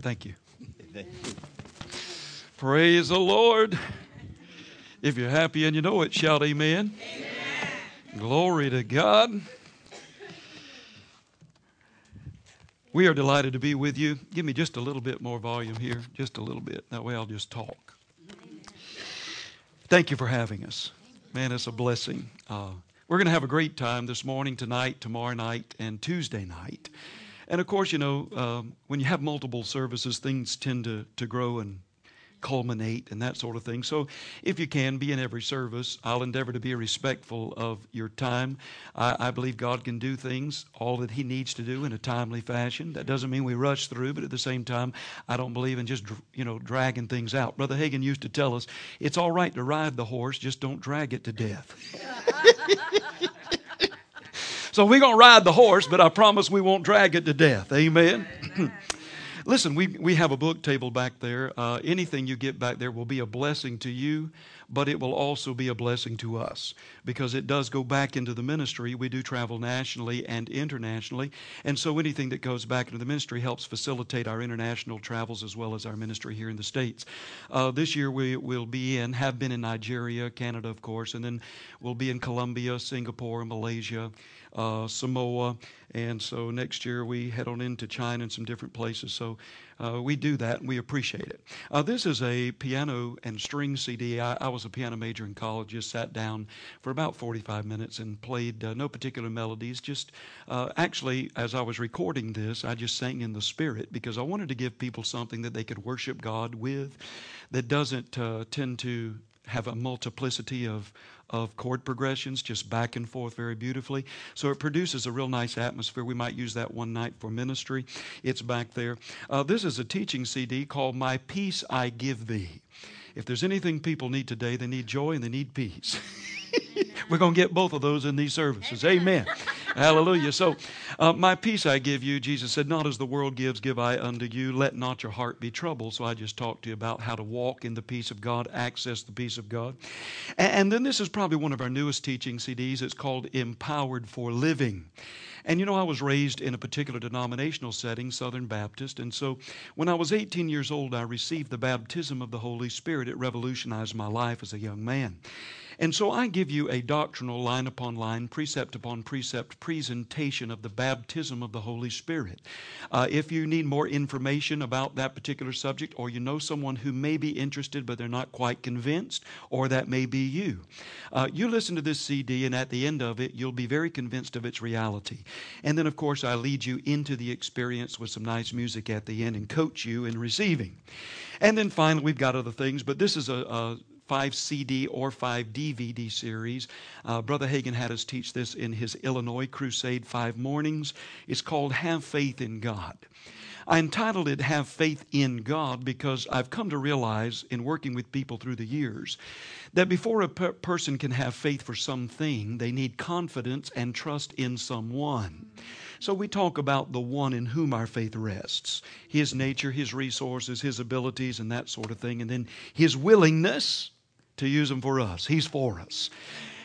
Thank you. Praise the Lord. If you're happy and you know it, shout amen. amen. Glory to God. We are delighted to be with you. Give me just a little bit more volume here, just a little bit. That way I'll just talk. Thank you for having us. Man, it's a blessing. Uh, we're going to have a great time this morning, tonight, tomorrow night, and Tuesday night. And of course, you know, um, when you have multiple services, things tend to, to grow and culminate and that sort of thing. So, if you can be in every service, I'll endeavor to be respectful of your time. I, I, believe God can do things, all that He needs to do in a timely fashion. That doesn't mean we rush through, but at the same time, I don't believe in just you know dragging things out. Brother Hagin used to tell us it's all right to ride the horse, just don't drag it to death. so we're gonna ride the horse, but I promise we won't drag it to death. Amen. Listen, we, we have a book table back there. Uh, anything you get back there will be a blessing to you, but it will also be a blessing to us because it does go back into the ministry. We do travel nationally and internationally. And so anything that goes back into the ministry helps facilitate our international travels as well as our ministry here in the States. Uh, this year we will be in, have been in Nigeria, Canada, of course, and then we'll be in Colombia, Singapore, Malaysia uh, Samoa, and so next year we head on into China and some different places. So uh, we do that and we appreciate it. Uh, this is a piano and string CD. I, I, was a piano major in college, just sat down for about 45 minutes and played uh, no particular melodies. Just uh, actually, as I was recording this, I just sang in the Spirit because I wanted to give people something that they could worship God with that doesn't uh, tend to have a multiplicity of of chord progressions, just back and forth very beautifully. So it produces a real nice atmosphere. We might use that one night for ministry. It's back there. Uh, this is a teaching CD called My Peace I Give Thee. If there's anything people need today, they need joy and they need peace. We're going to get both of those in these services. Amen. Hallelujah. So, uh, my peace I give you, Jesus said, not as the world gives, give I unto you. Let not your heart be troubled. So, I just talked to you about how to walk in the peace of God, access the peace of God. And, and then this is probably one of our newest teaching CDs. It's called Empowered for Living. And you know, I was raised in a particular denominational setting, Southern Baptist. And so when I was 18 years old, I received the baptism of the Holy Spirit. It revolutionized my life as a young man. And so I give you a doctrinal line upon line, precept upon precept presentation of the baptism of the Holy Spirit. Uh, if you need more information about that particular subject, or you know someone who may be interested but they're not quite convinced, or that may be you, uh, you listen to this CD, and at the end of it, you'll be very convinced of its reality. And then, of course, I lead you into the experience with some nice music at the end and coach you in receiving. And then finally, we've got other things, but this is a, a five CD or five DVD series. Uh, Brother Hagin had us teach this in his Illinois Crusade Five Mornings. It's called Have Faith in God. I entitled it Have Faith in God because I've come to realize in working with people through the years that before a per- person can have faith for something, they need confidence and trust in someone. So we talk about the one in whom our faith rests his nature, his resources, his abilities, and that sort of thing, and then his willingness to use them for us. He's for us.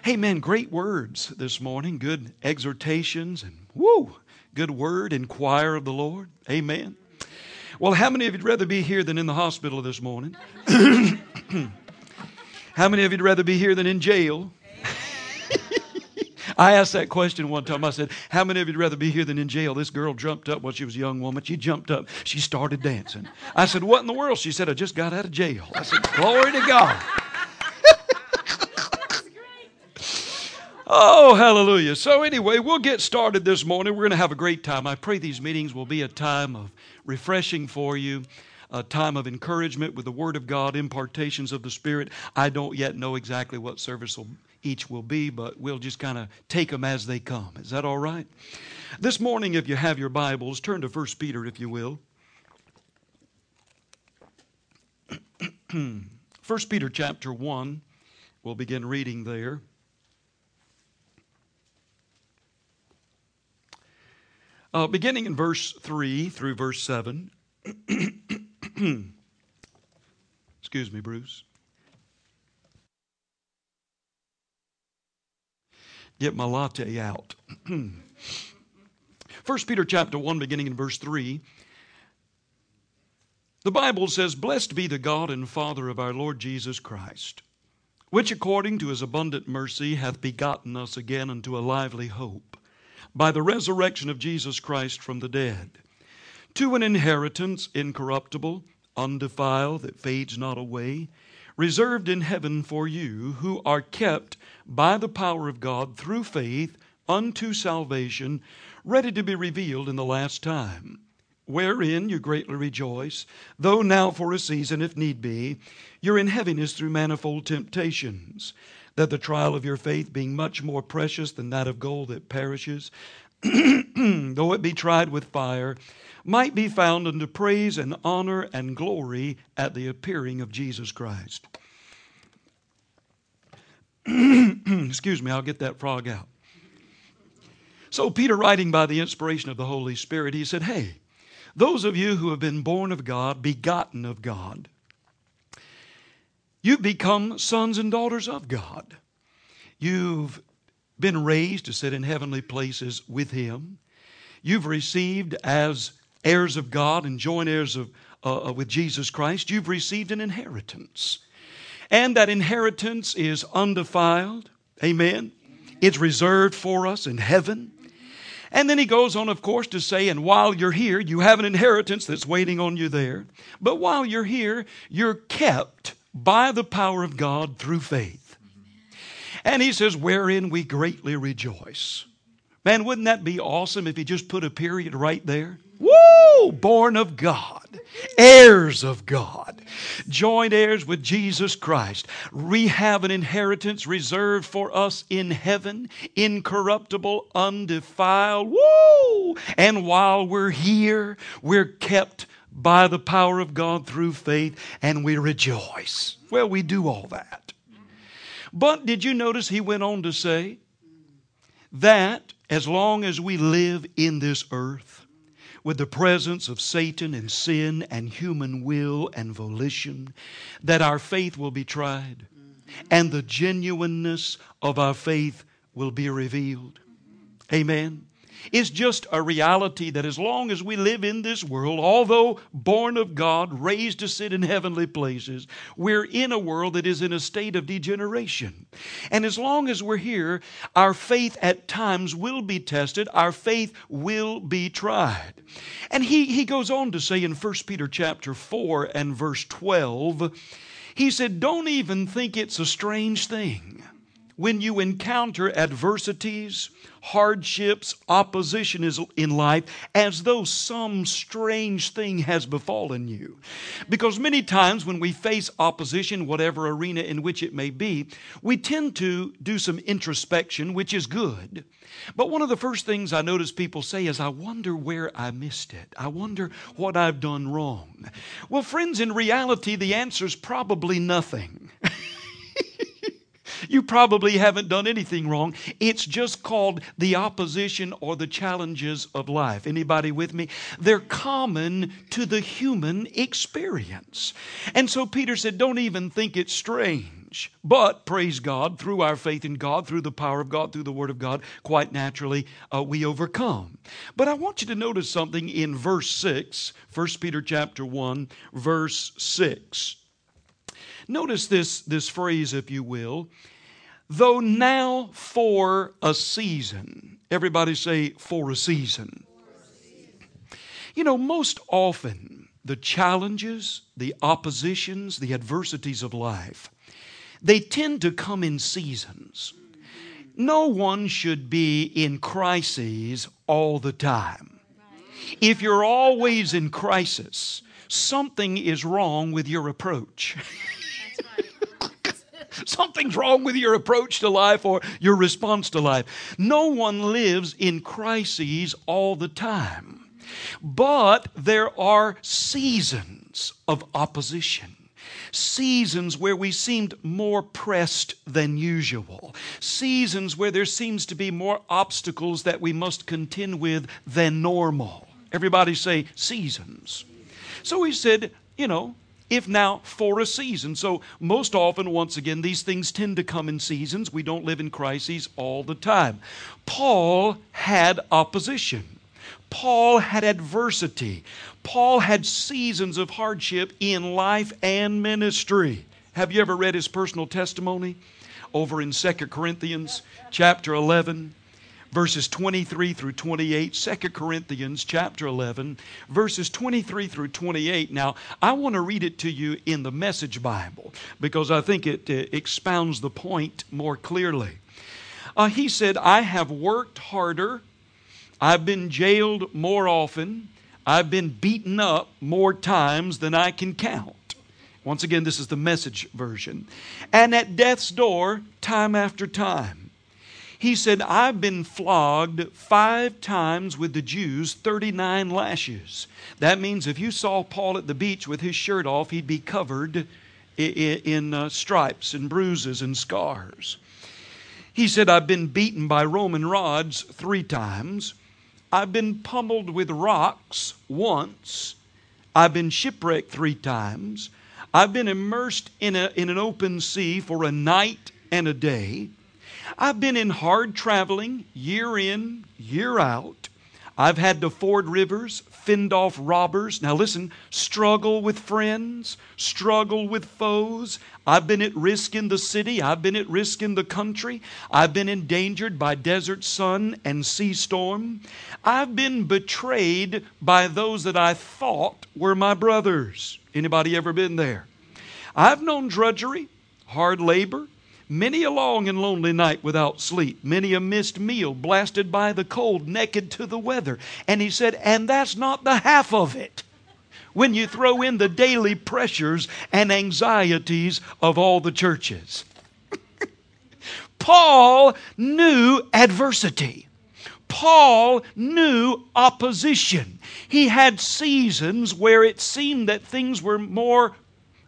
Hey, man, great words this morning, good exhortations, and woo, good word, inquire of the Lord. Amen. Well, how many of you'd rather be here than in the hospital this morning? how many of you'd rather be here than in jail? I asked that question one time. I said, How many of you'd rather be here than in jail? This girl jumped up. Well, she was a young woman. She jumped up. She started dancing. I said, What in the world? She said, I just got out of jail. I said, Glory to God. Oh, hallelujah. So, anyway, we'll get started this morning. We're going to have a great time. I pray these meetings will be a time of refreshing for you, a time of encouragement with the Word of God, impartations of the Spirit. I don't yet know exactly what service will, each will be, but we'll just kind of take them as they come. Is that all right? This morning, if you have your Bibles, turn to 1 Peter, if you will. 1 Peter chapter 1, we'll begin reading there. Uh, beginning in verse 3 through verse 7. Excuse me, Bruce. Get my latte out. First Peter chapter 1, beginning in verse 3. The Bible says, Blessed be the God and Father of our Lord Jesus Christ, which according to his abundant mercy hath begotten us again unto a lively hope, by the resurrection of Jesus Christ from the dead, to an inheritance incorruptible, undefiled, that fades not away, reserved in heaven for you, who are kept by the power of God through faith unto salvation, ready to be revealed in the last time wherein you greatly rejoice, though now for a season, if need be, you're in heaviness through manifold temptations, that the trial of your faith, being much more precious than that of gold that perishes, though it be tried with fire, might be found unto praise and honor and glory at the appearing of Jesus Christ. Excuse me, I'll get that frog out. So, Peter, writing by the inspiration of the Holy Spirit, he said, Hey, those of you who have been born of God, begotten of God, you've become sons and daughters of God. You've been raised to sit in heavenly places with Him. You've received as heirs of God and joint heirs of, uh, uh with Jesus Christ. You've received an inheritance. And that inheritance is undefiled. Amen. It's reserved for us in heaven. And then he goes on, of course, to say, and while you're here, you have an inheritance that's waiting on you there. But while you're here, you're kept by the power of God through faith. And he says, wherein we greatly rejoice. Man, wouldn't that be awesome if he just put a period right there? Woo! Born of God, heirs of God, joint heirs with Jesus Christ. We have an inheritance reserved for us in heaven, incorruptible, undefiled. Woo! And while we're here, we're kept by the power of God through faith, and we rejoice. Well, we do all that. But did you notice he went on to say that as long as we live in this earth, with the presence of Satan and sin and human will and volition, that our faith will be tried and the genuineness of our faith will be revealed. Amen. It's just a reality that as long as we live in this world, although born of God, raised to sit in heavenly places, we're in a world that is in a state of degeneration. And as long as we're here, our faith at times will be tested, our faith will be tried. And he, he goes on to say in 1 Peter chapter 4 and verse 12, he said, Don't even think it's a strange thing when you encounter adversities hardships, opposition is in life as though some strange thing has befallen you. Because many times when we face opposition, whatever arena in which it may be, we tend to do some introspection, which is good. But one of the first things I notice people say is, I wonder where I missed it. I wonder what I've done wrong. Well, friends, in reality, the answer is probably nothing. You probably haven't done anything wrong. It's just called the opposition or the challenges of life. Anybody with me? They're common to the human experience. And so Peter said, Don't even think it's strange. But praise God, through our faith in God, through the power of God, through the Word of God, quite naturally, uh, we overcome. But I want you to notice something in verse 6, 1 Peter chapter 1, verse 6. Notice this, this phrase, if you will though now for a season. Everybody say, for a season. You know, most often, the challenges, the oppositions, the adversities of life, they tend to come in seasons. No one should be in crises all the time. If you're always in crisis, something is wrong with your approach. Something's wrong with your approach to life or your response to life. No one lives in crises all the time. But there are seasons of opposition seasons where we seemed more pressed than usual, seasons where there seems to be more obstacles that we must contend with than normal. Everybody say seasons. So he said, you know, if now for a season. So, most often, once again, these things tend to come in seasons. We don't live in crises all the time. Paul had opposition. Paul had adversity. Paul had seasons of hardship in life and ministry. Have you ever read his personal testimony? Over in 2 Corinthians chapter 11 verses 23 through 28, 2 Corinthians chapter 11, verses 23 through 28. Now, I want to read it to you in the Message Bible because I think it uh, expounds the point more clearly. Uh, he said, I have worked harder, I've been jailed more often, I've been beaten up more times than I can count. Once again, this is the message version. And at death's door, time after time. He said, I've been flogged five times with the Jews, 39 lashes. That means if you saw Paul at the beach with his shirt off, he'd be covered in uh, stripes and bruises and scars. He said, I've been beaten by Roman rods three times. I've been pummeled with rocks once. I've been shipwrecked three times. I've been immersed in, a, in an open sea for a night and a day. I've been in hard traveling year in, year out. I've had to ford rivers, fend off robbers. Now listen, struggle with friends, struggle with foes. I've been at risk in the city. I've been at risk in the country. I've been endangered by desert sun and sea storm. I've been betrayed by those that I thought were my brothers. Anybody ever been there? I've known drudgery, hard labor, Many a long and lonely night without sleep, many a missed meal, blasted by the cold, naked to the weather. And he said, and that's not the half of it. When you throw in the daily pressures and anxieties of all the churches. Paul knew adversity. Paul knew opposition. He had seasons where it seemed that things were more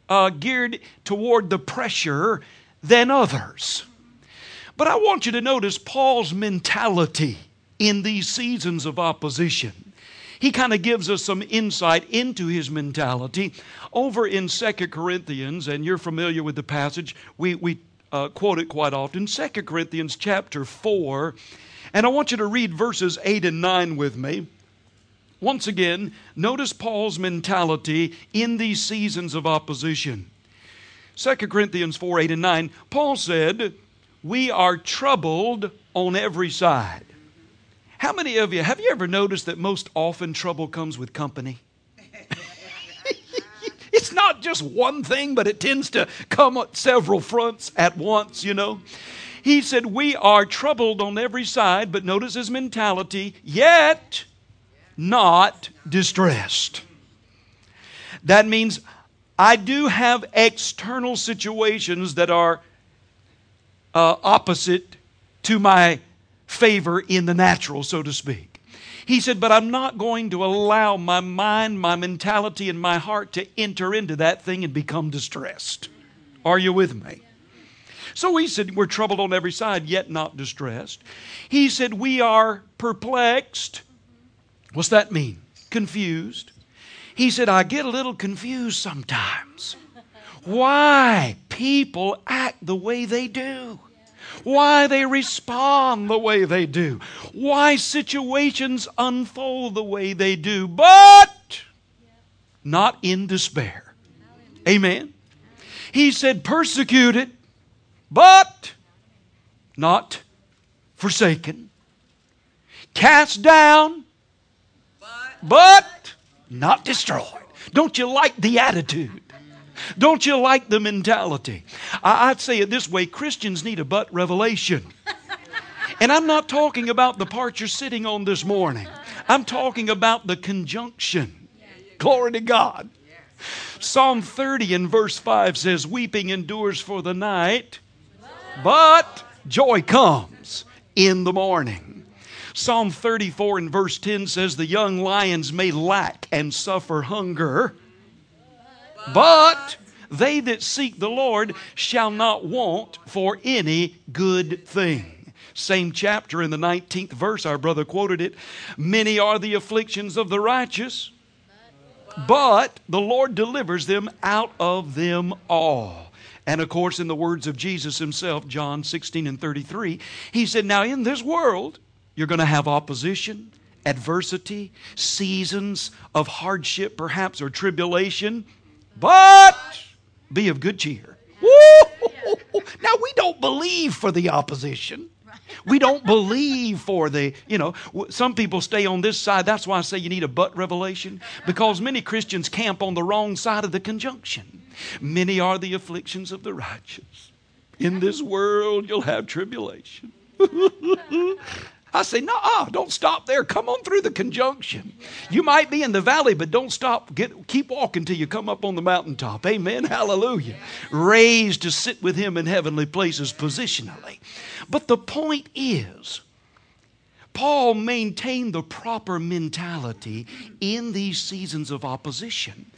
uh, geared toward the pressure than others. But I want you to notice Paul's mentality in these seasons of opposition. He kind of gives us some insight into his mentality. Over in Second Corinthians, and you're familiar with the passage, we, we uh, quote it quite often, Second Corinthians chapter 4. And I want you to read verses 8 and 9 with me. Once again, notice Paul's mentality in these seasons of opposition. 2 Corinthians 4 8 and 9, Paul said, We are troubled on every side. How many of you, have you ever noticed that most often trouble comes with company? it's not just one thing, but it tends to come at several fronts at once, you know. He said, We are troubled on every side, but notice his mentality, yet not distressed. That means I do have external situations that are uh, opposite to my favor in the natural, so to speak. He said, But I'm not going to allow my mind, my mentality, and my heart to enter into that thing and become distressed. Are you with me? So he said, We're troubled on every side, yet not distressed. He said, We are perplexed. What's that mean? Confused. He said, I get a little confused sometimes. Why people act the way they do. Why they respond the way they do. Why situations unfold the way they do. But not in despair. Amen. He said, persecuted, but not forsaken. Cast down, but not destroyed. Don't you like the attitude? Don't you like the mentality? I, would say it this way Christians need a butt revelation. And I'm not talking about the part you're sitting on this morning, I'm talking about the conjunction. Glory to God. Psalm 30 and verse 5 says, Weeping endures for the night, but joy comes in the morning. Psalm 34 and verse 10 says, The young lions may lack and suffer hunger, but they that seek the Lord shall not want for any good thing. Same chapter in the 19th verse, our brother quoted it. Many are the afflictions of the righteous, but the Lord delivers them out of them all. And of course, in the words of Jesus himself, John 16 and 33, he said, Now in this world, you're going to have opposition adversity, seasons of hardship, perhaps, or tribulation. But be of good cheer. Woo! Now, we don't believe for the opposition. We don't believe for the, you know, some people stay on this side. That's why I say you need a but revelation because many Christians camp on the wrong side of the conjunction. Many are the afflictions of the righteous. In this world, you'll have tribulation. I say, no, don't stop there. Come on through the conjunction. You might be in the valley, but don't stop. Get, keep walking till you come up on the mountaintop. Amen. Hallelujah. Raised to sit with Him in heavenly places positionally. But the point is, Paul maintained the proper mentality in these seasons of opposition.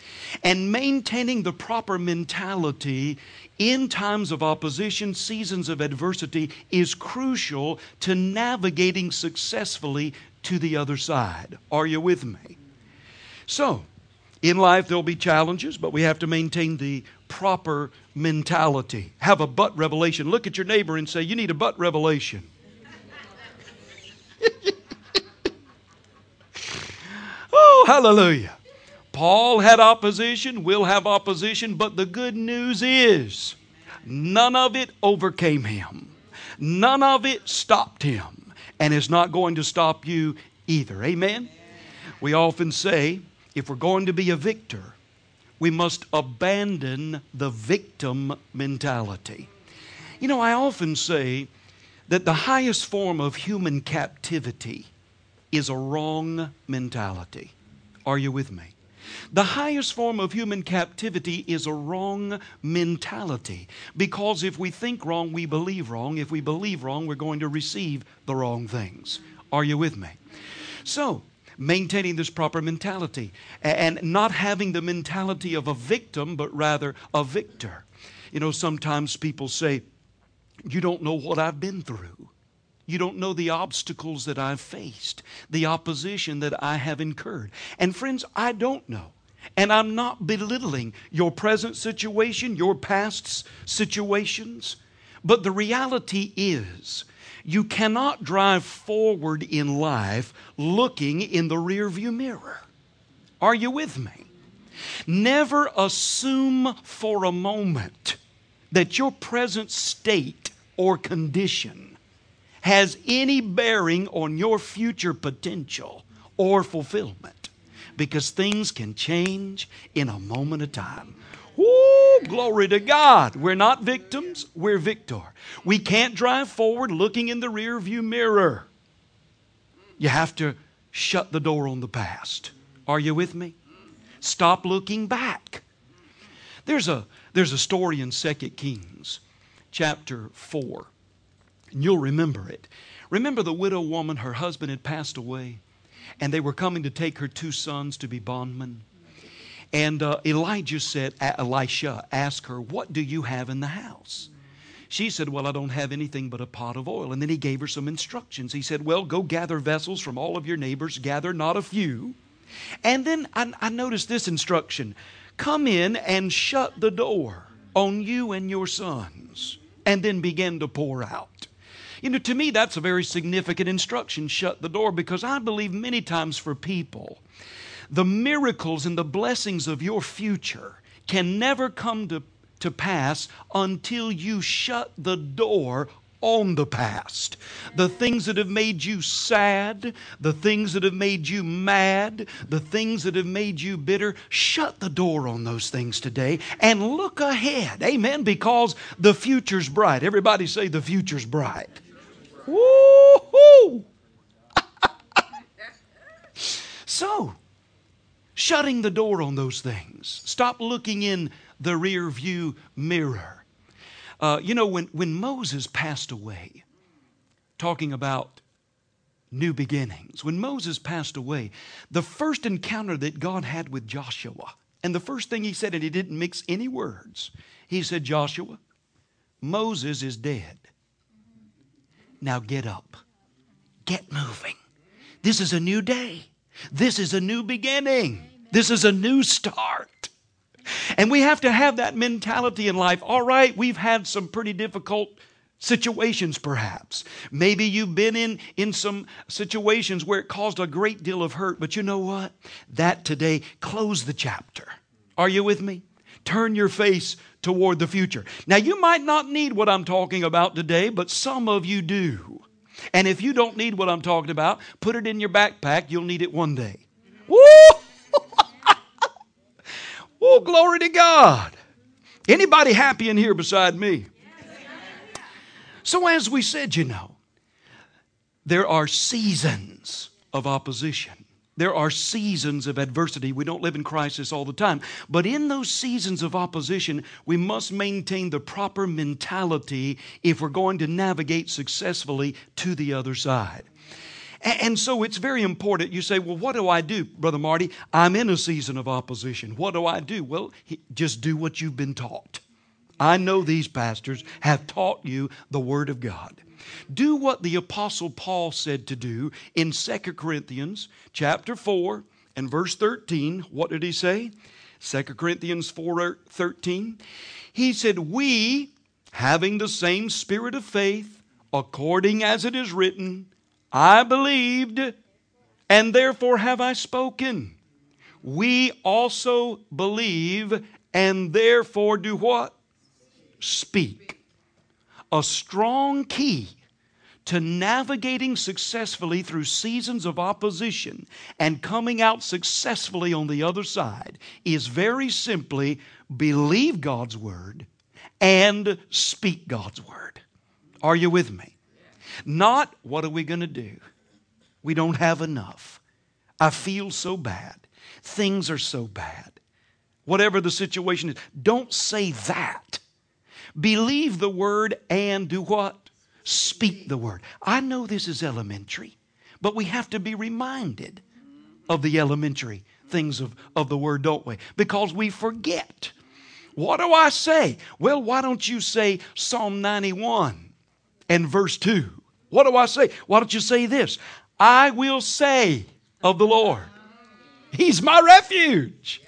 And maintaining the proper mentality in times of opposition, seasons of adversity, is crucial to navigating successfully to the other side. Are you with me? So, in life, there'll be challenges, but we have to maintain the proper mentality. Have a butt revelation. Look at your neighbor and say, You need a butt revelation. oh, hallelujah. Paul had opposition, we'll have opposition, but the good news is none of it overcame him. None of it stopped him, and is not going to stop you either. Amen? We often say if we're going to be a victor, we must abandon the victim mentality. You know, I often say that the highest form of human captivity is a wrong mentality. Are you with me? The highest form of human captivity is a wrong mentality. Because if we think wrong, we believe wrong. If we believe wrong, we're going to receive the wrong things. Are you with me? So, maintaining this proper mentality and not having the mentality of a victim, but rather a victor. You know, sometimes people say, You don't know what I've been through. You don't know the obstacles that I've faced, the opposition that I have incurred. And friends, I don't know. And I'm not belittling your present situation, your past situations. But the reality is, you cannot drive forward in life looking in the rearview mirror. Are you with me? Never assume for a moment that your present state or condition has any bearing on your future potential or fulfillment because things can change in a moment of time. Woo, glory to God. We're not victims, we're victor. We can't drive forward looking in the rear view mirror. You have to shut the door on the past. Are you with me? Stop looking back. There's a, there's a story in 2 Kings chapter 4. And you'll remember it. Remember the widow woman, her husband had passed away, and they were coming to take her two sons to be bondmen. And uh, Elijah said, Elisha asked her, What do you have in the house? She said, Well, I don't have anything but a pot of oil. And then he gave her some instructions. He said, Well, go gather vessels from all of your neighbors, gather not a few. And then I, I noticed this instruction come in and shut the door on you and your sons, and then begin to pour out. You know, to me, that's a very significant instruction shut the door because I believe many times for people, the miracles and the blessings of your future can never come to, to pass until you shut the door on the past. The things that have made you sad, the things that have made you mad, the things that have made you bitter, shut the door on those things today and look ahead. Amen. Because the future's bright. Everybody say the future's bright. Woo-hoo! so, shutting the door on those things. Stop looking in the rear view mirror. Uh, you know, when, when Moses passed away, talking about new beginnings, when Moses passed away, the first encounter that God had with Joshua, and the first thing he said, and he didn't mix any words, he said, Joshua, Moses is dead. Now get up, get moving. This is a new day, this is a new beginning, this is a new start. And we have to have that mentality in life. All right, we've had some pretty difficult situations perhaps. Maybe you've been in in some situations where it caused a great deal of hurt but you know what? That today close the chapter. Are you with me? Turn your face toward the future. Now you might not need what i'm talking about today but some of you do. And if you don't need what i'm talking about put it in your backpack. You'll need it one day. Woo! oh glory to god. Anybody happy in here beside me? So, as we said, you know, there are seasons of opposition. There are seasons of adversity. We don't live in crisis all the time. But in those seasons of opposition, we must maintain the proper mentality if we're going to navigate successfully to the other side. And so it's very important. You say, Well, what do I do, Brother Marty? I'm in a season of opposition. What do I do? Well, just do what you've been taught. I know these pastors have taught you the Word of God. Do what the Apostle Paul said to do in 2 Corinthians chapter 4 and verse 13. What did he say? 2 Corinthians 4 uh, 13. He said, We, having the same spirit of faith, according as it is written, I believed, and therefore have I spoken. We also believe, and therefore do what? Speak. A strong key to navigating successfully through seasons of opposition and coming out successfully on the other side is very simply believe God's word and speak God's word. Are you with me? Not what are we going to do? We don't have enough. I feel so bad. Things are so bad. Whatever the situation is, don't say that. Believe the word and do what? Speak the word. I know this is elementary, but we have to be reminded of the elementary things of, of the word, don't we? Because we forget. What do I say? Well, why don't you say Psalm 91 and verse 2? What do I say? Why don't you say this? I will say of the Lord, He's my refuge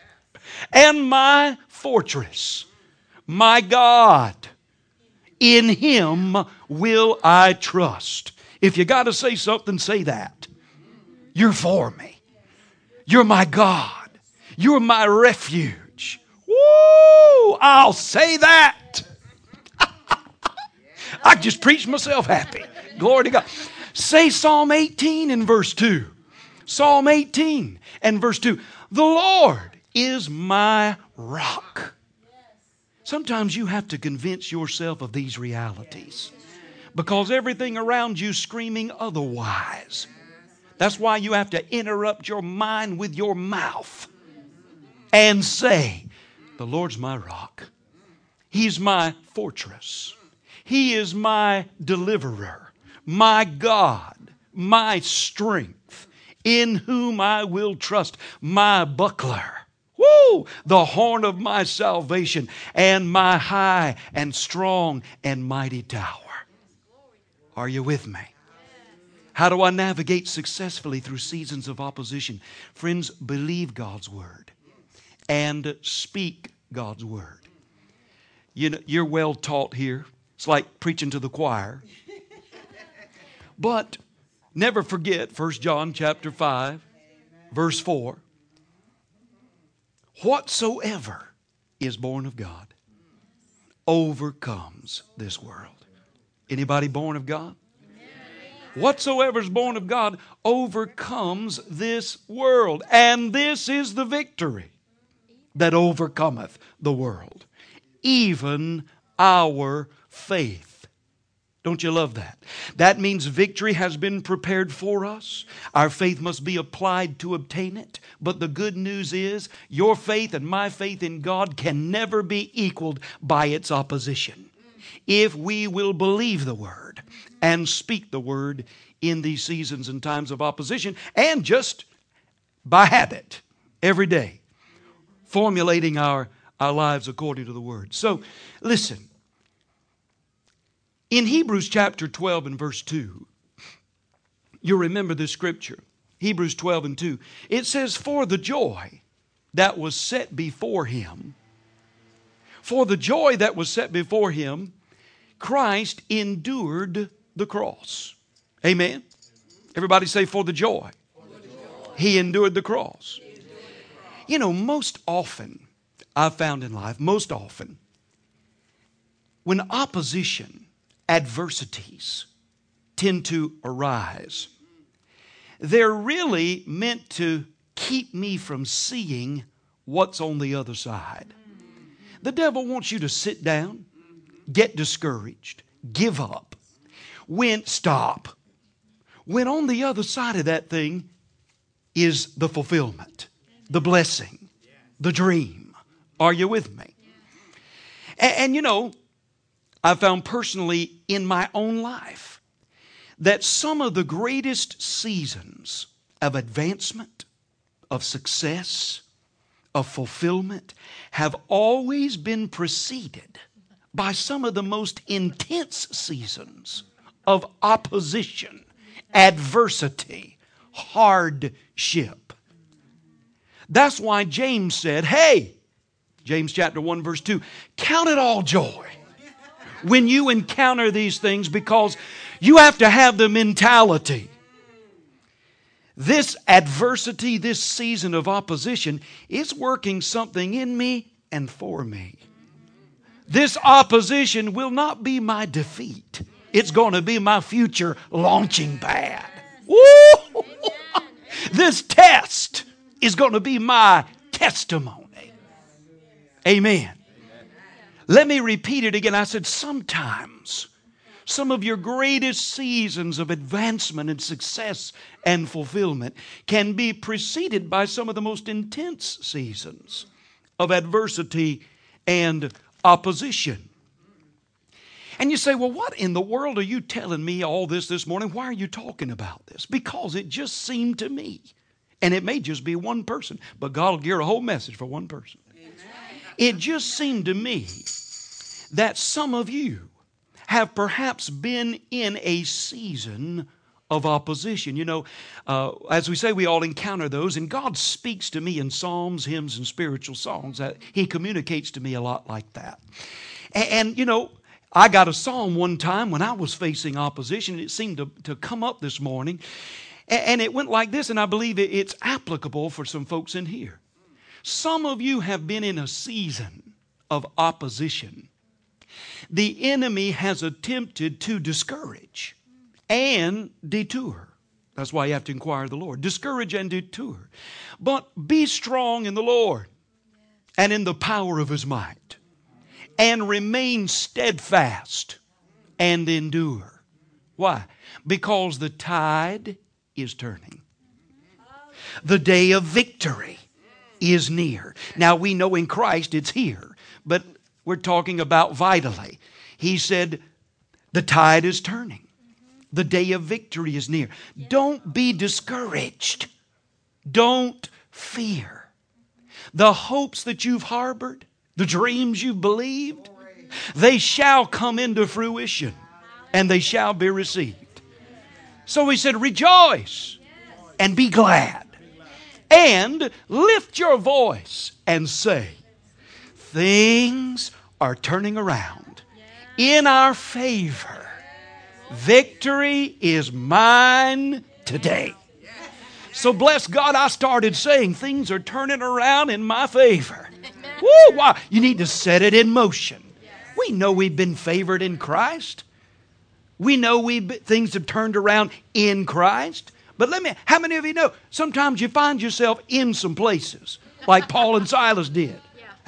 and my fortress my God. In him will I trust. If you got to say something, say that. You're for me. You're my God. You're my refuge. Woo! I'll say that. I just preach myself happy. Glory to God. Say Psalm 18 in verse 2. Psalm 18 and verse 2. The Lord is my rock Sometimes you have to convince yourself of these realities because everything around you screaming otherwise. That's why you have to interrupt your mind with your mouth and say, The Lord's my rock. He's my fortress. He is my deliverer, my God, my strength, in whom I will trust, my buckler. Woo! The horn of my salvation and my high and strong and mighty tower. Are you with me? How do I navigate successfully through seasons of opposition? Friends, believe God's word and speak God's word. You know, you're well taught here. It's like preaching to the choir. But never forget 1 John chapter 5 verse 4 whatsoever is born of God overcomes this world. Anybody born of God? Whatsoever is born of God overcomes this world. And this is the victory that overcometh the world, even our faith. Don't you love that? That means victory has been prepared for us. Our faith must be applied to obtain it. But the good news is your faith and my faith in God can never be equaled by its opposition. If we will believe the word and speak the word in these seasons and times of opposition, and just by habit every day, formulating our, our lives according to the word. So, listen. In Hebrews chapter 12 and verse 2, you remember this scripture. Hebrews 12 and 2. It says, For the joy that was set before him, for the joy that was set before him, Christ endured the cross. Amen. Everybody say, for the joy. He endured the cross. You know, most often, I've found in life, most often, when opposition, adversities tend to arise, they're really meant to keep me from seeing what's on the other side. The devil wants you to sit down, get discouraged, give up, when stop. When on the other side of that thing is the fulfillment, the blessing, the dream. Are you with me? And, and you know, I found personally in my own life that some of the greatest seasons of advancement, of success, of fulfillment have always been preceded by some of the most intense seasons of opposition, adversity, hardship. That's why James said, Hey, James chapter 1, verse 2, count it all joy when you encounter these things because you have to have the mentality. This adversity, this season of opposition, is working something in me and for me. This opposition will not be my defeat. It's going to be my future launching pad. This test is going to be my testimony. Amen. Let me repeat it again. I said, sometimes some of your greatest seasons of advancement and success and fulfillment can be preceded by some of the most intense seasons of adversity and opposition. And you say, well, what in the world are you telling me all this this morning? Why are you talking about this? Because it just seemed to me, and it may just be one person, but God will gear a whole message for one person. It just seemed to me that some of you have perhaps been in a season of opposition. You know, uh, as we say, we all encounter those, and God speaks to me in psalms, hymns, and spiritual songs. That He communicates to me a lot like that. And, and, you know, I got a psalm one time when I was facing opposition, and it seemed to, to come up this morning. And, and it went like this, and I believe it, it's applicable for some folks in here. Some of you have been in a season of opposition. The enemy has attempted to discourage and detour. That's why you have to inquire of the Lord. Discourage and detour. But be strong in the Lord and in the power of his might. And remain steadfast and endure. Why? Because the tide is turning. The day of victory is near. Now we know in Christ it's here, but we're talking about vitally. He said, The tide is turning. The day of victory is near. Don't be discouraged. Don't fear. The hopes that you've harbored, the dreams you've believed, they shall come into fruition and they shall be received. So he said, Rejoice and be glad. And lift your voice and say, Things are turning around in our favor. Victory is mine today. So bless God, I started saying things are turning around in my favor. Woo, wow. You need to set it in motion. We know we've been favored in Christ. We know we things have turned around in Christ. But let me, how many of you know sometimes you find yourself in some places like Paul and Silas did?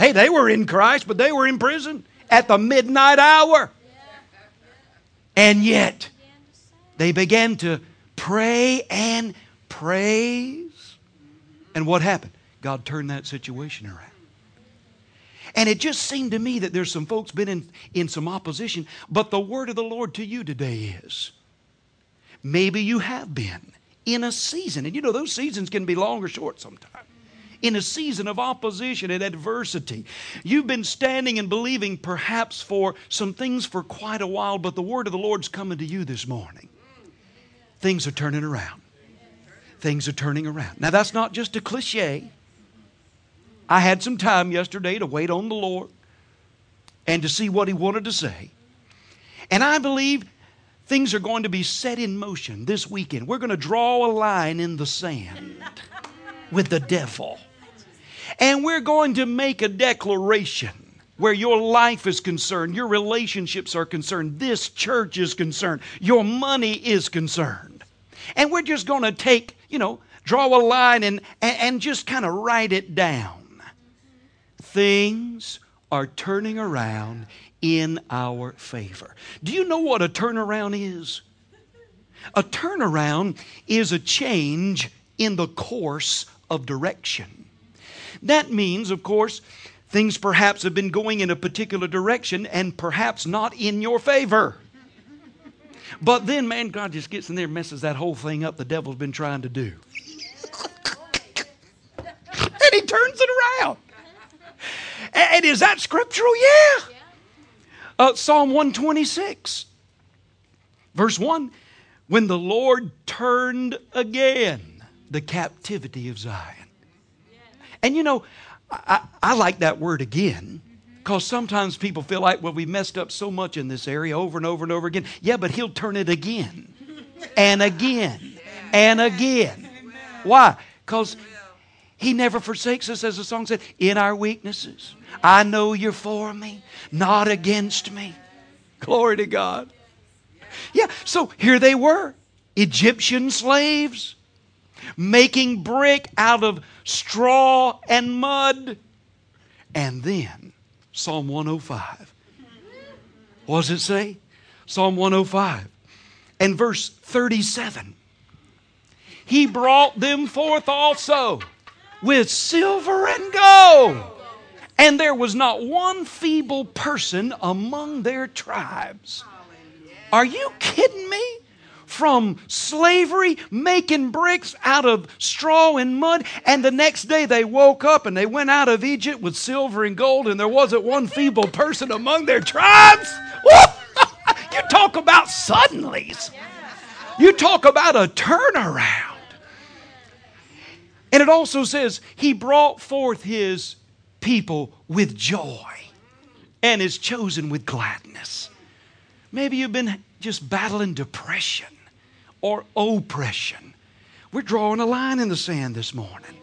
Hey, they were in Christ, but they were in prison at the midnight hour. And yet, they began to pray and praise. And what happened? God turned that situation around. And it just seemed to me that there's some folks been in, in some opposition, but the word of the Lord to you today is maybe you have been in a season. And you know, those seasons can be long or short sometimes in a season of opposition and adversity. You've been standing and believing perhaps for some things for quite a while, but the word of the Lord's coming to you this morning. Things are turning around. Things are turning around. Now, that's not just a cliche. I had some time yesterday to wait on the Lord and to see what He wanted to say. And I believe things are going to be set in motion this weekend. We're going to draw a line in the sand with the devil. And we're going to make a declaration where your life is concerned, your relationships are concerned, this church is concerned, your money is concerned. And we're just going to take, you know, draw a line and, and just kind of write it down. Things are turning around in our favor. Do you know what a turnaround is? A turnaround is a change in the course of direction. That means, of course, things perhaps have been going in a particular direction and perhaps not in your favor. But then, man, God just gets in there and messes that whole thing up the devil's been trying to do. and he turns it around. And is that scriptural? Yeah. Uh, Psalm 126, verse 1 When the Lord turned again the captivity of Zion. And you know, I, I like that word again because sometimes people feel like, well, we messed up so much in this area over and over and over again. Yeah, but He'll turn it again and again and again. Why? Because He never forsakes us, as the song said, in our weaknesses. I know you're for me, not against me. Glory to God. Yeah, so here they were Egyptian slaves making brick out of straw and mud. And then Psalm 105. What does it say? Psalm 105 and verse 37. He brought them forth also with silver and gold and there was not one feeble person among their tribes. Are you kidding me? From slavery, making bricks out of straw and mud, and the next day they woke up and they went out of Egypt with silver and gold, and there wasn't one feeble person among their tribes. you talk about suddenlies. You talk about a turnaround. And it also says, He brought forth His people with joy and is chosen with gladness. Maybe you've been just battling depression or oppression. We're drawing a line in the sand this morning.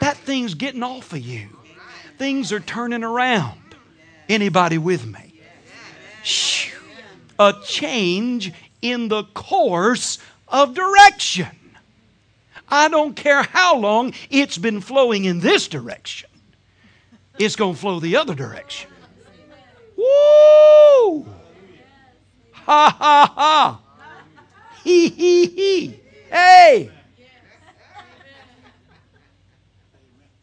That thing's getting off of you. Things are turning around. Anybody with me? A change in the course of direction. I don't care how long it's been flowing in this direction it's going to flow the other direction. Woo! Ha ha ha! He he he! Hey!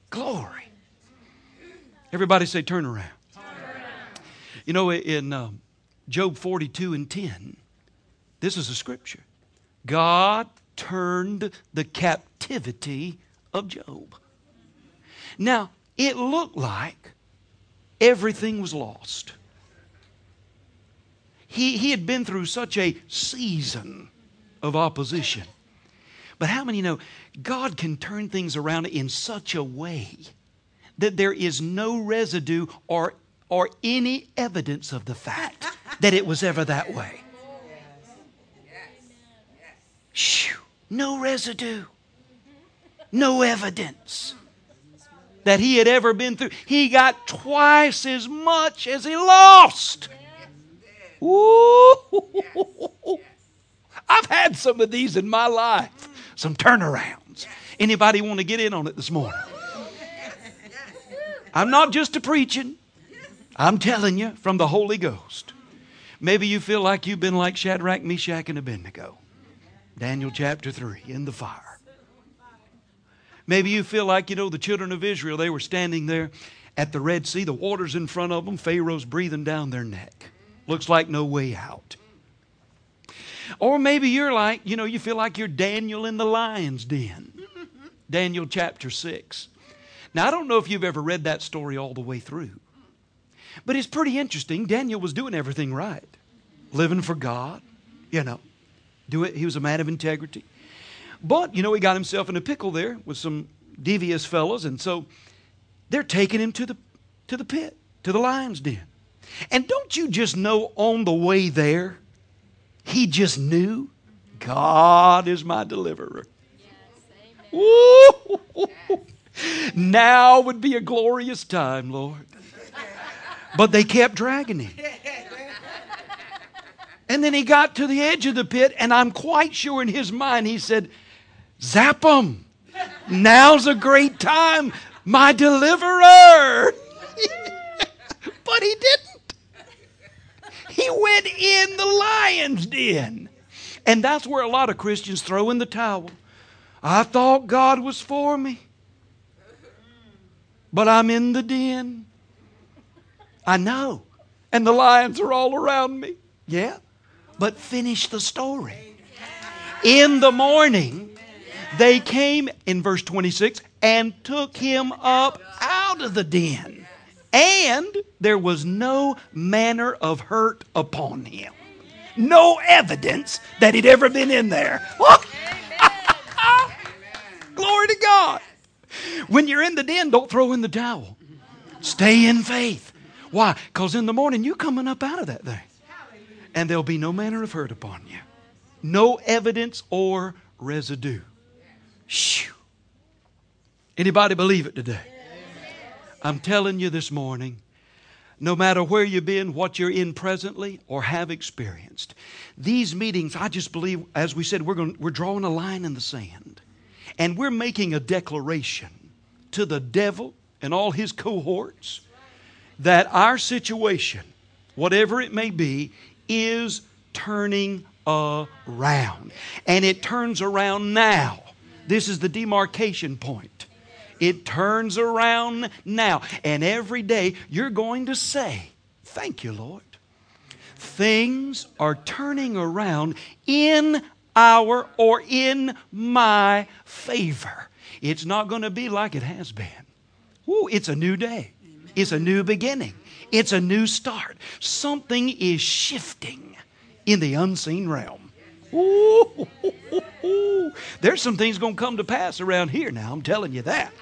Glory. Everybody say turn around. You know, in um, Job 42 and 10, this is a scripture. God turned the captivity of Job. Now, it looked like everything was lost. He, he had been through such a season of opposition. But how many know God can turn things around in such a way that there is no residue or, or any evidence of the fact that it was ever that way? Shoo, no residue, no evidence that he had ever been through. He got twice as much as he lost. Ooh. I've had some of these in my life, some turnarounds. Anybody want to get in on it this morning? I'm not just a preaching. I'm telling you from the Holy Ghost. Maybe you feel like you've been like Shadrach, Meshach, and Abednego. Daniel chapter 3 in the fire. Maybe you feel like, you know, the children of Israel, they were standing there at the Red Sea, the water's in front of them, Pharaoh's breathing down their neck. Looks like no way out. Or maybe you're like, you know, you feel like you're Daniel in the lion's den. Daniel chapter 6. Now, I don't know if you've ever read that story all the way through, but it's pretty interesting. Daniel was doing everything right, living for God, you know. Do it. He was a man of integrity. But, you know, he got himself in a pickle there with some devious fellows, and so they're taking him to the, to the pit, to the lion's den. And don't you just know on the way there, he just knew God is my deliverer. Woo! Now would be a glorious time, Lord. But they kept dragging him. And then he got to the edge of the pit, and I'm quite sure in his mind he said, Zap him. Now's a great time. My deliverer. but he didn't. He went in the lion's den. And that's where a lot of Christians throw in the towel. I thought God was for me, but I'm in the den. I know. And the lions are all around me. Yeah. But finish the story. In the morning, they came, in verse 26, and took him up out of the den. And there was no manner of hurt upon him. No evidence that he'd ever been in there. Glory to God. When you're in the den, don't throw in the towel. Stay in faith. Why? Because in the morning you're coming up out of that thing. And there'll be no manner of hurt upon you. No evidence or residue. Shoo. Anybody believe it today? I'm telling you this morning, no matter where you've been, what you're in presently, or have experienced, these meetings, I just believe, as we said, we're, going, we're drawing a line in the sand. And we're making a declaration to the devil and all his cohorts that our situation, whatever it may be, is turning around. And it turns around now. This is the demarcation point. It turns around now. And every day you're going to say, Thank you, Lord. Things are turning around in our or in my favor. It's not going to be like it has been. Woo, it's a new day. It's a new beginning. It's a new start. Something is shifting in the unseen realm. Ooh, There's some things going to come to pass around here now. I'm telling you that.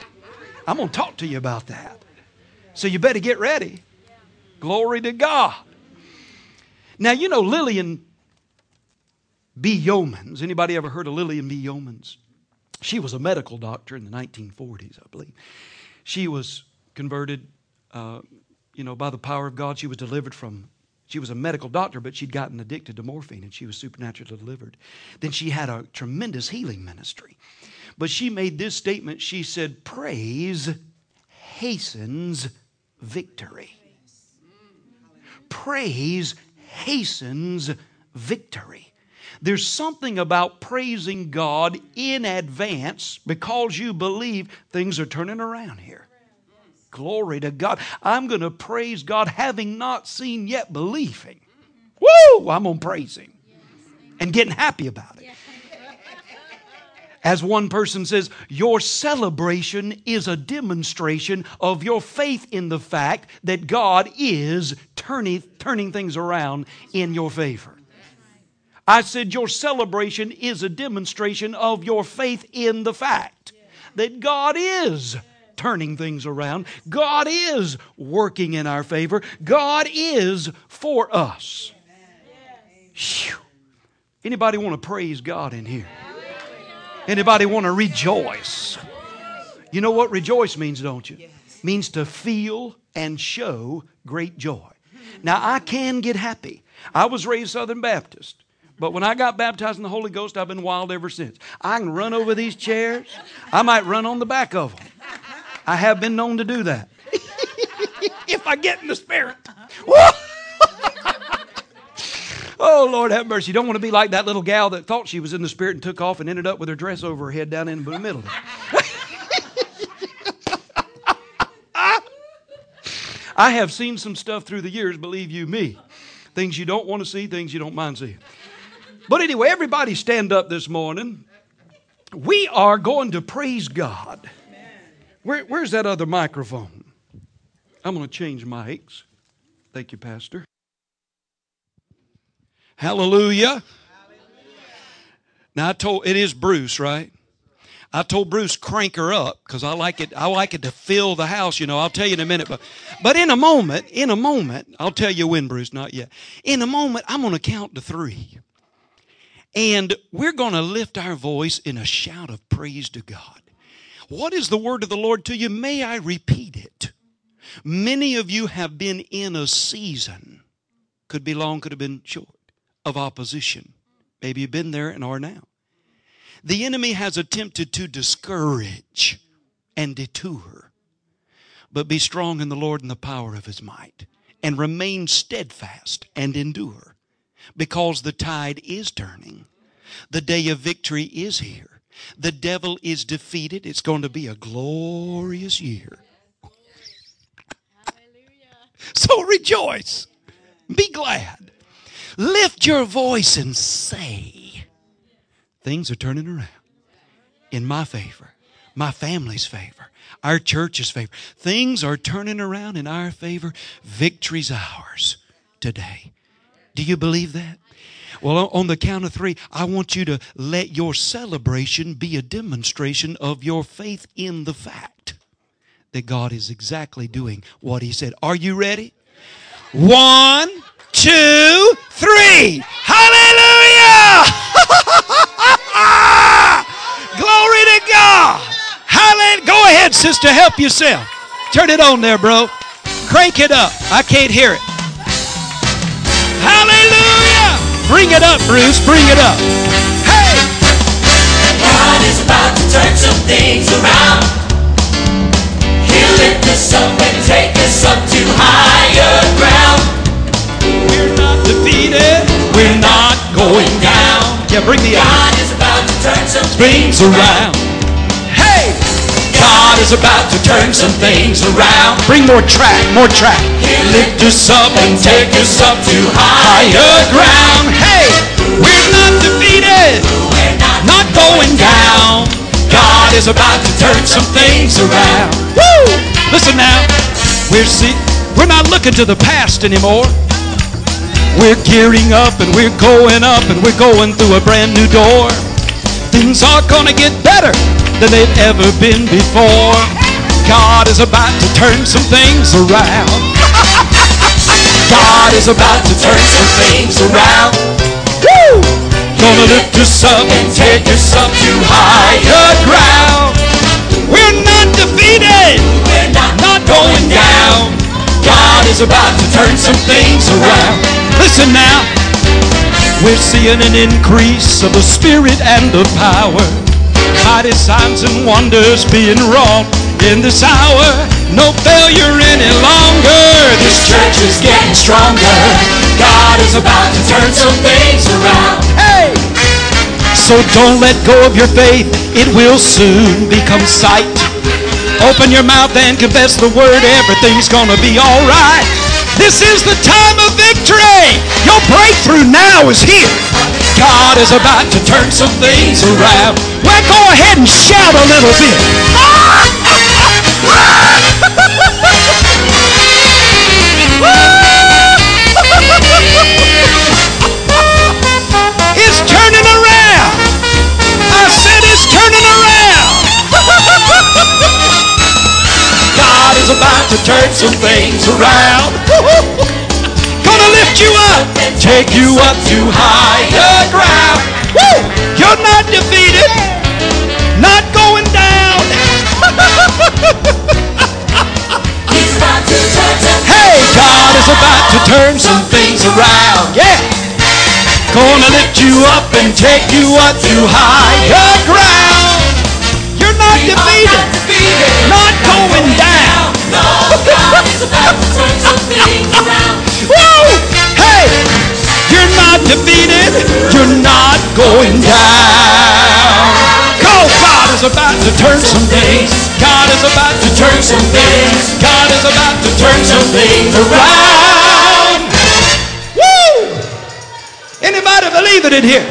I'm going to talk to you about that. So you better get ready. Glory to God. Now, you know Lillian B. Yeomans. Anybody ever heard of Lillian B. Yeomans? She was a medical doctor in the 1940s, I believe. She was converted uh, you know, by the power of God, she was delivered from. She was a medical doctor, but she'd gotten addicted to morphine and she was supernaturally delivered. Then she had a tremendous healing ministry. But she made this statement she said, Praise hastens victory. Praise hastens victory. There's something about praising God in advance because you believe things are turning around here. Glory to God. I'm going to praise God having not seen yet believing. Mm-hmm. Woo! I'm going to praise Him and getting happy about it. As one person says, your celebration is a demonstration of your faith in the fact that God is turning, turning things around in your favor. I said, your celebration is a demonstration of your faith in the fact that God is turning things around. God is working in our favor. God is for us. Anybody want to praise God in here? Anybody want to rejoice? You know what rejoice means, don't you? Means to feel and show great joy. Now I can get happy. I was raised Southern Baptist. But when I got baptized in the Holy Ghost, I've been wild ever since. I can run over these chairs. I might run on the back of them. I have been known to do that. if I get in the spirit. oh, Lord, have mercy. You don't want to be like that little gal that thought she was in the spirit and took off and ended up with her dress over her head down in the middle. I have seen some stuff through the years, believe you me. Things you don't want to see, things you don't mind seeing. But anyway, everybody stand up this morning. We are going to praise God. Where, where's that other microphone? I'm going to change mics. Thank you, Pastor. Hallelujah. Hallelujah. Now I told it is Bruce, right? I told Bruce crank her up because I like it. I like it to fill the house. You know, I'll tell you in a minute. But, but in a moment, in a moment, I'll tell you when, Bruce. Not yet. In a moment, I'm going to count to three, and we're going to lift our voice in a shout of praise to God. What is the word of the Lord to you? May I repeat it? Many of you have been in a season, could be long, could have been short, of opposition. Maybe you've been there and are now. The enemy has attempted to discourage and detour. But be strong in the Lord and the power of his might, and remain steadfast and endure, because the tide is turning. The day of victory is here. The devil is defeated. It's going to be a glorious year. So rejoice. Be glad. Lift your voice and say, Things are turning around in my favor, my family's favor, our church's favor. Things are turning around in our favor. Victory's ours today. Do you believe that? Well, on the count of three, I want you to let your celebration be a demonstration of your faith in the fact that God is exactly doing what He said. Are you ready? One, two, three. Hallelujah! Glory to God. Hallelujah. Go ahead, sister. Help yourself. Turn it on there, bro. Crank it up. I can't hear it. Hallelujah. Bring it up, Bruce. Bring it up. Hey. God is about to turn some things around. He'll lift us up and take us up to higher ground. We're not defeated. We're not going down. Yeah, bring the. God is about to turn some things around. Hey! God is about to turn some things around. Bring more track, more track. Lift us up and take us up to higher ground. Hey! We're not defeated. We're not Not going down. God is about to turn some things around. Woo! Listen now. We're see, we're not looking to the past anymore. We're gearing up and we're going up and we're going through a brand new door. Things are gonna get better than they've ever been before. God is about to turn some things around. God is about to turn some things around. Woo! Gonna lift us up and take us up to higher ground. We're not defeated, We're not not going down. God is about to turn some things around. Listen now. We're seeing an increase of the Spirit and the power. Mighty signs and wonders being wrought in this hour. No failure any longer. This church is getting stronger. God is about to turn some things around. Hey! So don't let go of your faith. It will soon become sight. Open your mouth and confess the word. Everything's gonna be alright. This is the time of victory. Your breakthrough now is here. God is about to turn some things around. Well, go ahead and shout a little bit. It's turning around. I said it's turning around. God is about to turn some things around. Gonna lift you up take you up to higher ground. Woo! You're not defeated, God is about to turn some things around. Yeah. Gonna lift you up and take you up to higher ground. You're not defeated, not going down. No, God is about to turn some things around. Woo! Hey! You're not defeated. You're not going down. Is about to turn some things. God is about to turn some things. God is about to turn some things around. Woo! Anybody believe it in here?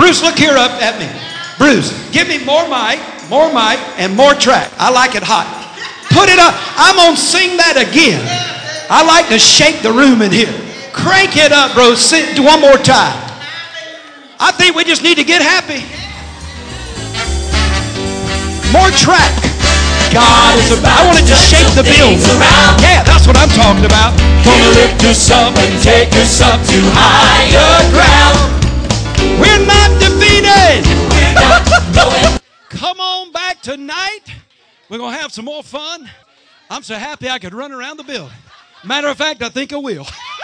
Bruce, look here up at me. Bruce, give me more mic, more mic, and more track. I like it hot. Put it up. I'm gonna sing that again. I like to shake the room in here. Crank it up, bro. Sing one more time. I think we just need to get happy. More track. God is about I want it to shake the building. Yeah, that's what I'm talking about. Gonna lift us up and take us up to higher ground. We're not defeated. We're not Come on back tonight. We're going to have some more fun. I'm so happy I could run around the building. Matter of fact, I think I will.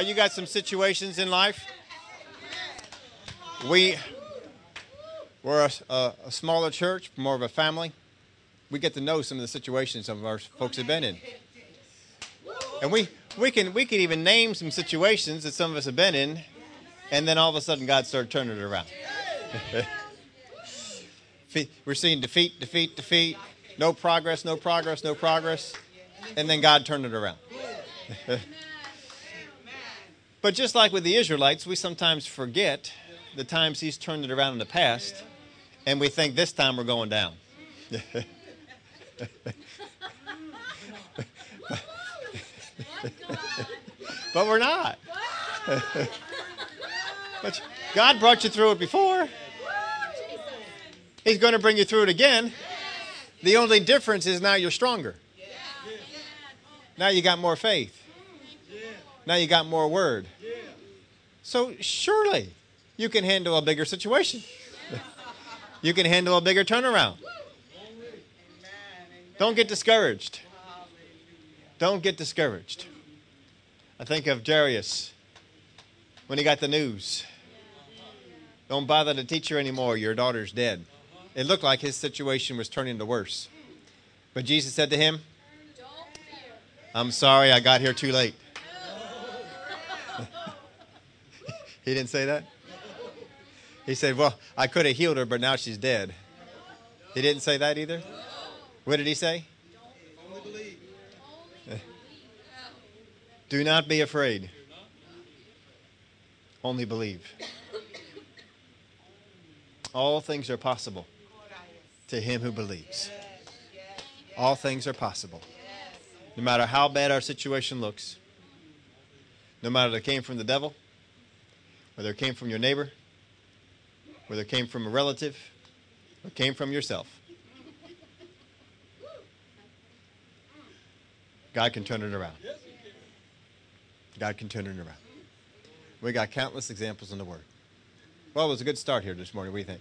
You got some situations in life. We we're a, a, a smaller church, more of a family. We get to know some of the situations some of our folks have been in, and we we can we can even name some situations that some of us have been in, and then all of a sudden God started turning it around. We're seeing defeat, defeat, defeat. No progress, no progress, no progress. And then God turned it around. but just like with the Israelites, we sometimes forget the times He's turned it around in the past, and we think this time we're going down. but we're not. but God brought you through it before. He's going to bring you through it again. The only difference is now you're stronger. Now you got more faith. Now you got more word. So surely you can handle a bigger situation. you can handle a bigger turnaround. Don't get discouraged. Don't get discouraged. I think of Jairus when he got the news. Don't bother to teach her anymore. Your daughter's dead. It looked like his situation was turning to worse. But Jesus said to him, I'm sorry I got here too late. He didn't say that? He said, Well, I could have healed her, but now she's dead. He didn't say that either? What did he say? Do not be afraid. Only believe. All things are possible to him who believes. All things are possible. No matter how bad our situation looks, no matter it came from the devil, whether it came from your neighbor, whether it came from a relative, or came from yourself. God can turn it around. God can turn it around. We got countless examples in the Word. Well, it was a good start here this morning. What do you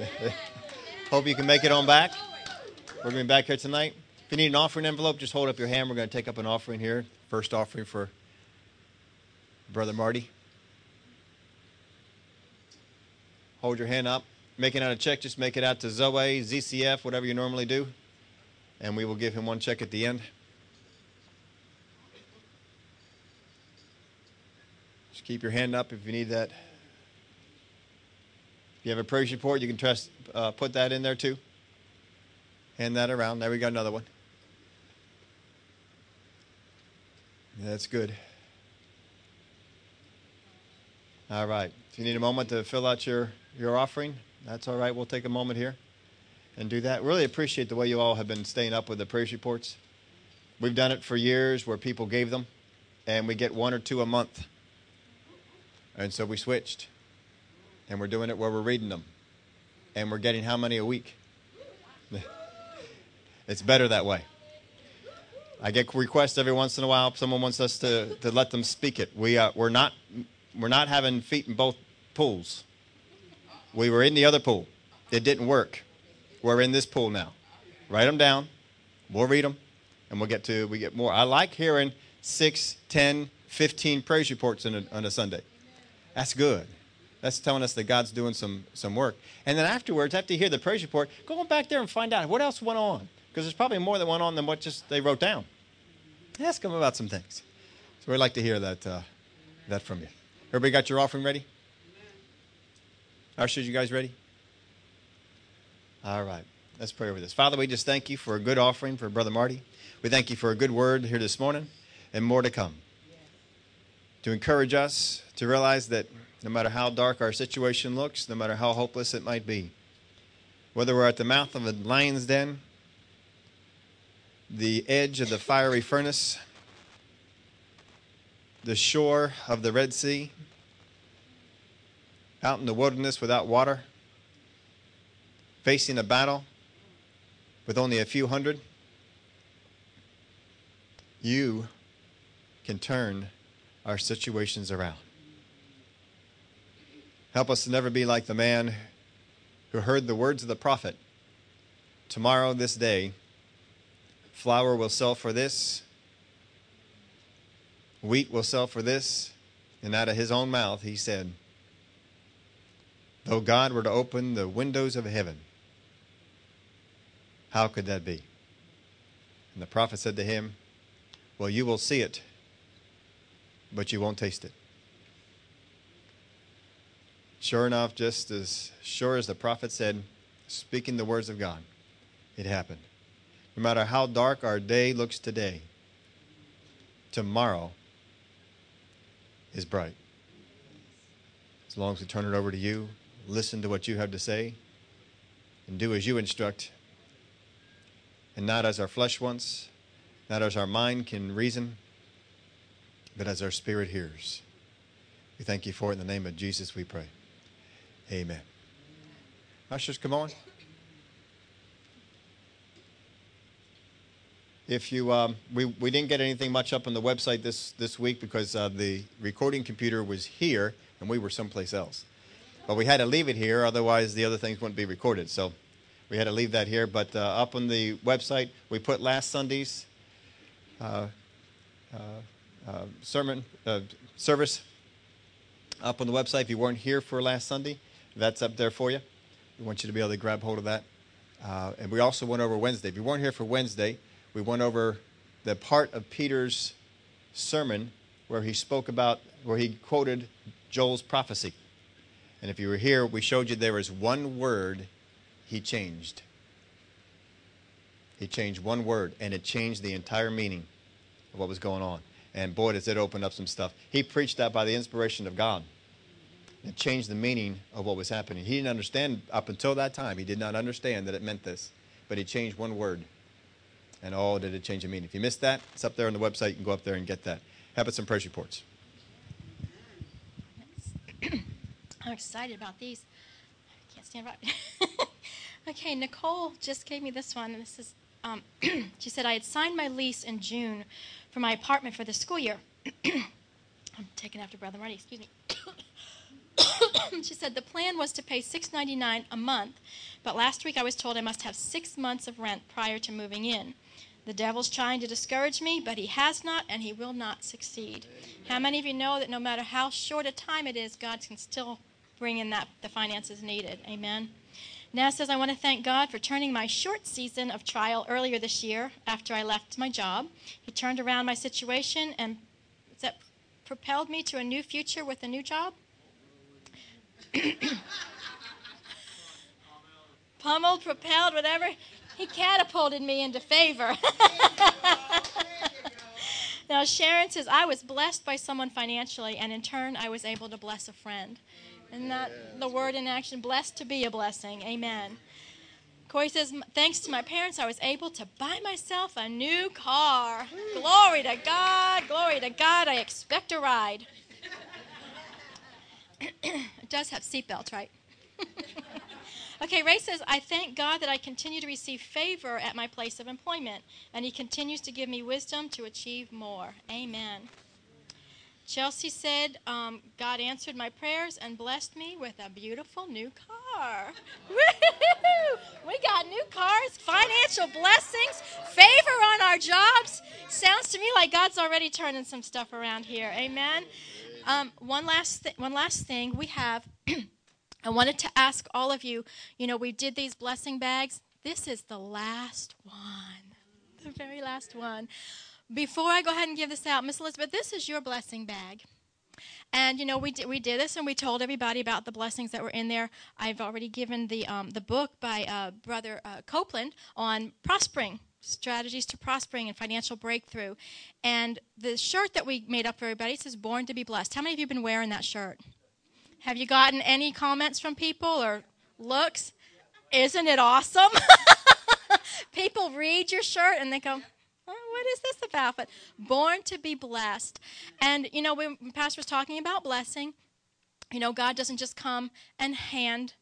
think? Hope you can make it on back. We're going to be back here tonight. If you need an offering envelope, just hold up your hand. We're going to take up an offering here. First offering for Brother Marty. Hold your hand up. Making out a check, just make it out to Zoe, ZCF, whatever you normally do. And we will give him one check at the end. Just keep your hand up if you need that. If you have a praise report, you can trust, uh, put that in there too. Hand that around. There we go, another one. That's good. All right. If you need a moment to fill out your, your offering, that's all right. We'll take a moment here and do that. Really appreciate the way you all have been staying up with the praise reports. We've done it for years where people gave them, and we get one or two a month. And so we switched. And we're doing it where we're reading them. And we're getting how many a week? it's better that way. I get requests every once in a while. Someone wants us to, to let them speak it. We, uh, we're, not, we're not having feet in both pools. We were in the other pool. It didn't work. We're in this pool now. Write them down. We'll read them. And we'll get to, we get more. I like hearing 6, 10, 15 praise reports in a, on a Sunday. That's good. That's telling us that God's doing some, some work. And then afterwards, after you hear the praise report, go on back there and find out what else went on. Because there's probably more that went on than what just they wrote down. Ask them about some things. So we'd like to hear that, uh, that from you. Everybody got your offering ready? Ushers, you guys ready? All right. Let's pray over this. Father, we just thank you for a good offering for Brother Marty. We thank you for a good word here this morning and more to come. to encourage us to realize that no matter how dark our situation looks, no matter how hopeless it might be, whether we're at the mouth of a lion's den, the edge of the fiery furnace, the shore of the Red Sea, out in the wilderness without water, facing a battle with only a few hundred, you can turn our situations around. Help us to never be like the man who heard the words of the prophet Tomorrow, this day, flour will sell for this, wheat will sell for this. And out of his own mouth, he said, Though God were to open the windows of heaven, how could that be? And the prophet said to him, Well, you will see it, but you won't taste it. Sure enough, just as sure as the prophet said, speaking the words of God, it happened. No matter how dark our day looks today, tomorrow is bright. As long as we turn it over to you, listen to what you have to say, and do as you instruct, and not as our flesh wants, not as our mind can reason, but as our spirit hears. We thank you for it in the name of Jesus, we pray. Amen. Ushers, come on. If you, um, we, we didn't get anything much up on the website this, this week because uh, the recording computer was here and we were someplace else. But we had to leave it here, otherwise the other things wouldn't be recorded. So we had to leave that here. But uh, up on the website, we put last Sunday's uh, uh, uh sermon uh, service up on the website. If you weren't here for last Sunday, that's up there for you. We want you to be able to grab hold of that. Uh, and we also went over Wednesday. If you weren't here for Wednesday, we went over the part of Peter's sermon where he spoke about, where he quoted Joel's prophecy. And if you were here, we showed you there was one word he changed. He changed one word, and it changed the entire meaning of what was going on. And boy, does it open up some stuff. He preached that by the inspiration of God. It changed the meaning of what was happening. He didn't understand up until that time. He did not understand that it meant this, but he changed one word, and oh, did it change the meaning? If you missed that, it's up there on the website. You can go up there and get that. How about some praise reports? I'm excited about these. I can't stand right. okay, Nicole just gave me this one, this is. Um, she said I had signed my lease in June for my apartment for the school year. I'm taking after Brother Marty. Excuse me. she said the plan was to pay $6.99 a month, but last week I was told I must have six months of rent prior to moving in. The devil's trying to discourage me, but he has not and he will not succeed. How many of you know that no matter how short a time it is, God can still bring in that the finances needed? Amen. Now says I want to thank God for turning my short season of trial earlier this year after I left my job. He turned around my situation and that propelled me to a new future with a new job. Pummeled, propelled, whatever. He catapulted me into favor. now, Sharon says, I was blessed by someone financially, and in turn, I was able to bless a friend. And that the word in action, blessed to be a blessing. Amen. Corey says, thanks to my parents, I was able to buy myself a new car. Glory to God. Glory to God. I expect a ride. it does have seatbelts, right? okay, Ray says, I thank God that I continue to receive favor at my place of employment, and He continues to give me wisdom to achieve more. Amen. Chelsea said, um, God answered my prayers and blessed me with a beautiful new car. we got new cars, financial blessings, favor on our jobs. Sounds to me like God's already turning some stuff around here. Amen. Um, one last th- one last thing we have. I wanted to ask all of you. You know, we did these blessing bags. This is the last one, the very last one. Before I go ahead and give this out, Miss Elizabeth, this is your blessing bag. And you know, we did, we did this, and we told everybody about the blessings that were in there. I've already given the um, the book by uh, Brother uh, Copeland on prospering strategies to prospering and financial breakthrough. And the shirt that we made up for everybody says "Born to be Blessed." How many of you have been wearing that shirt? Have you gotten any comments from people or looks? Isn't it awesome? people read your shirt and they go, what is this about? But born to be blessed. And, you know, when Pastor was talking about blessing, you know, God doesn't just come and hand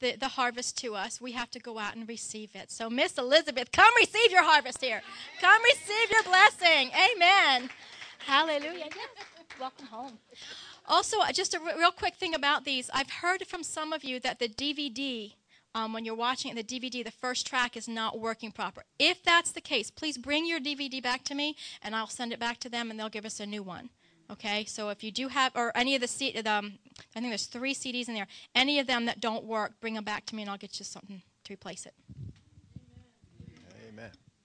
the, the harvest to us. We have to go out and receive it. So, Miss Elizabeth, come receive your harvest here. Come receive your blessing. Amen. Hallelujah. Yes. Welcome home. Also, uh, just a real quick thing about these. I've heard from some of you that the DVD, um, when you're watching the DVD, the first track is not working proper. If that's the case, please bring your DVD back to me, and I'll send it back to them, and they'll give us a new one. Okay, so if you do have, or any of the, C, the um, I think there's three CDs in there, any of them that don't work, bring them back to me, and I'll get you something to replace it.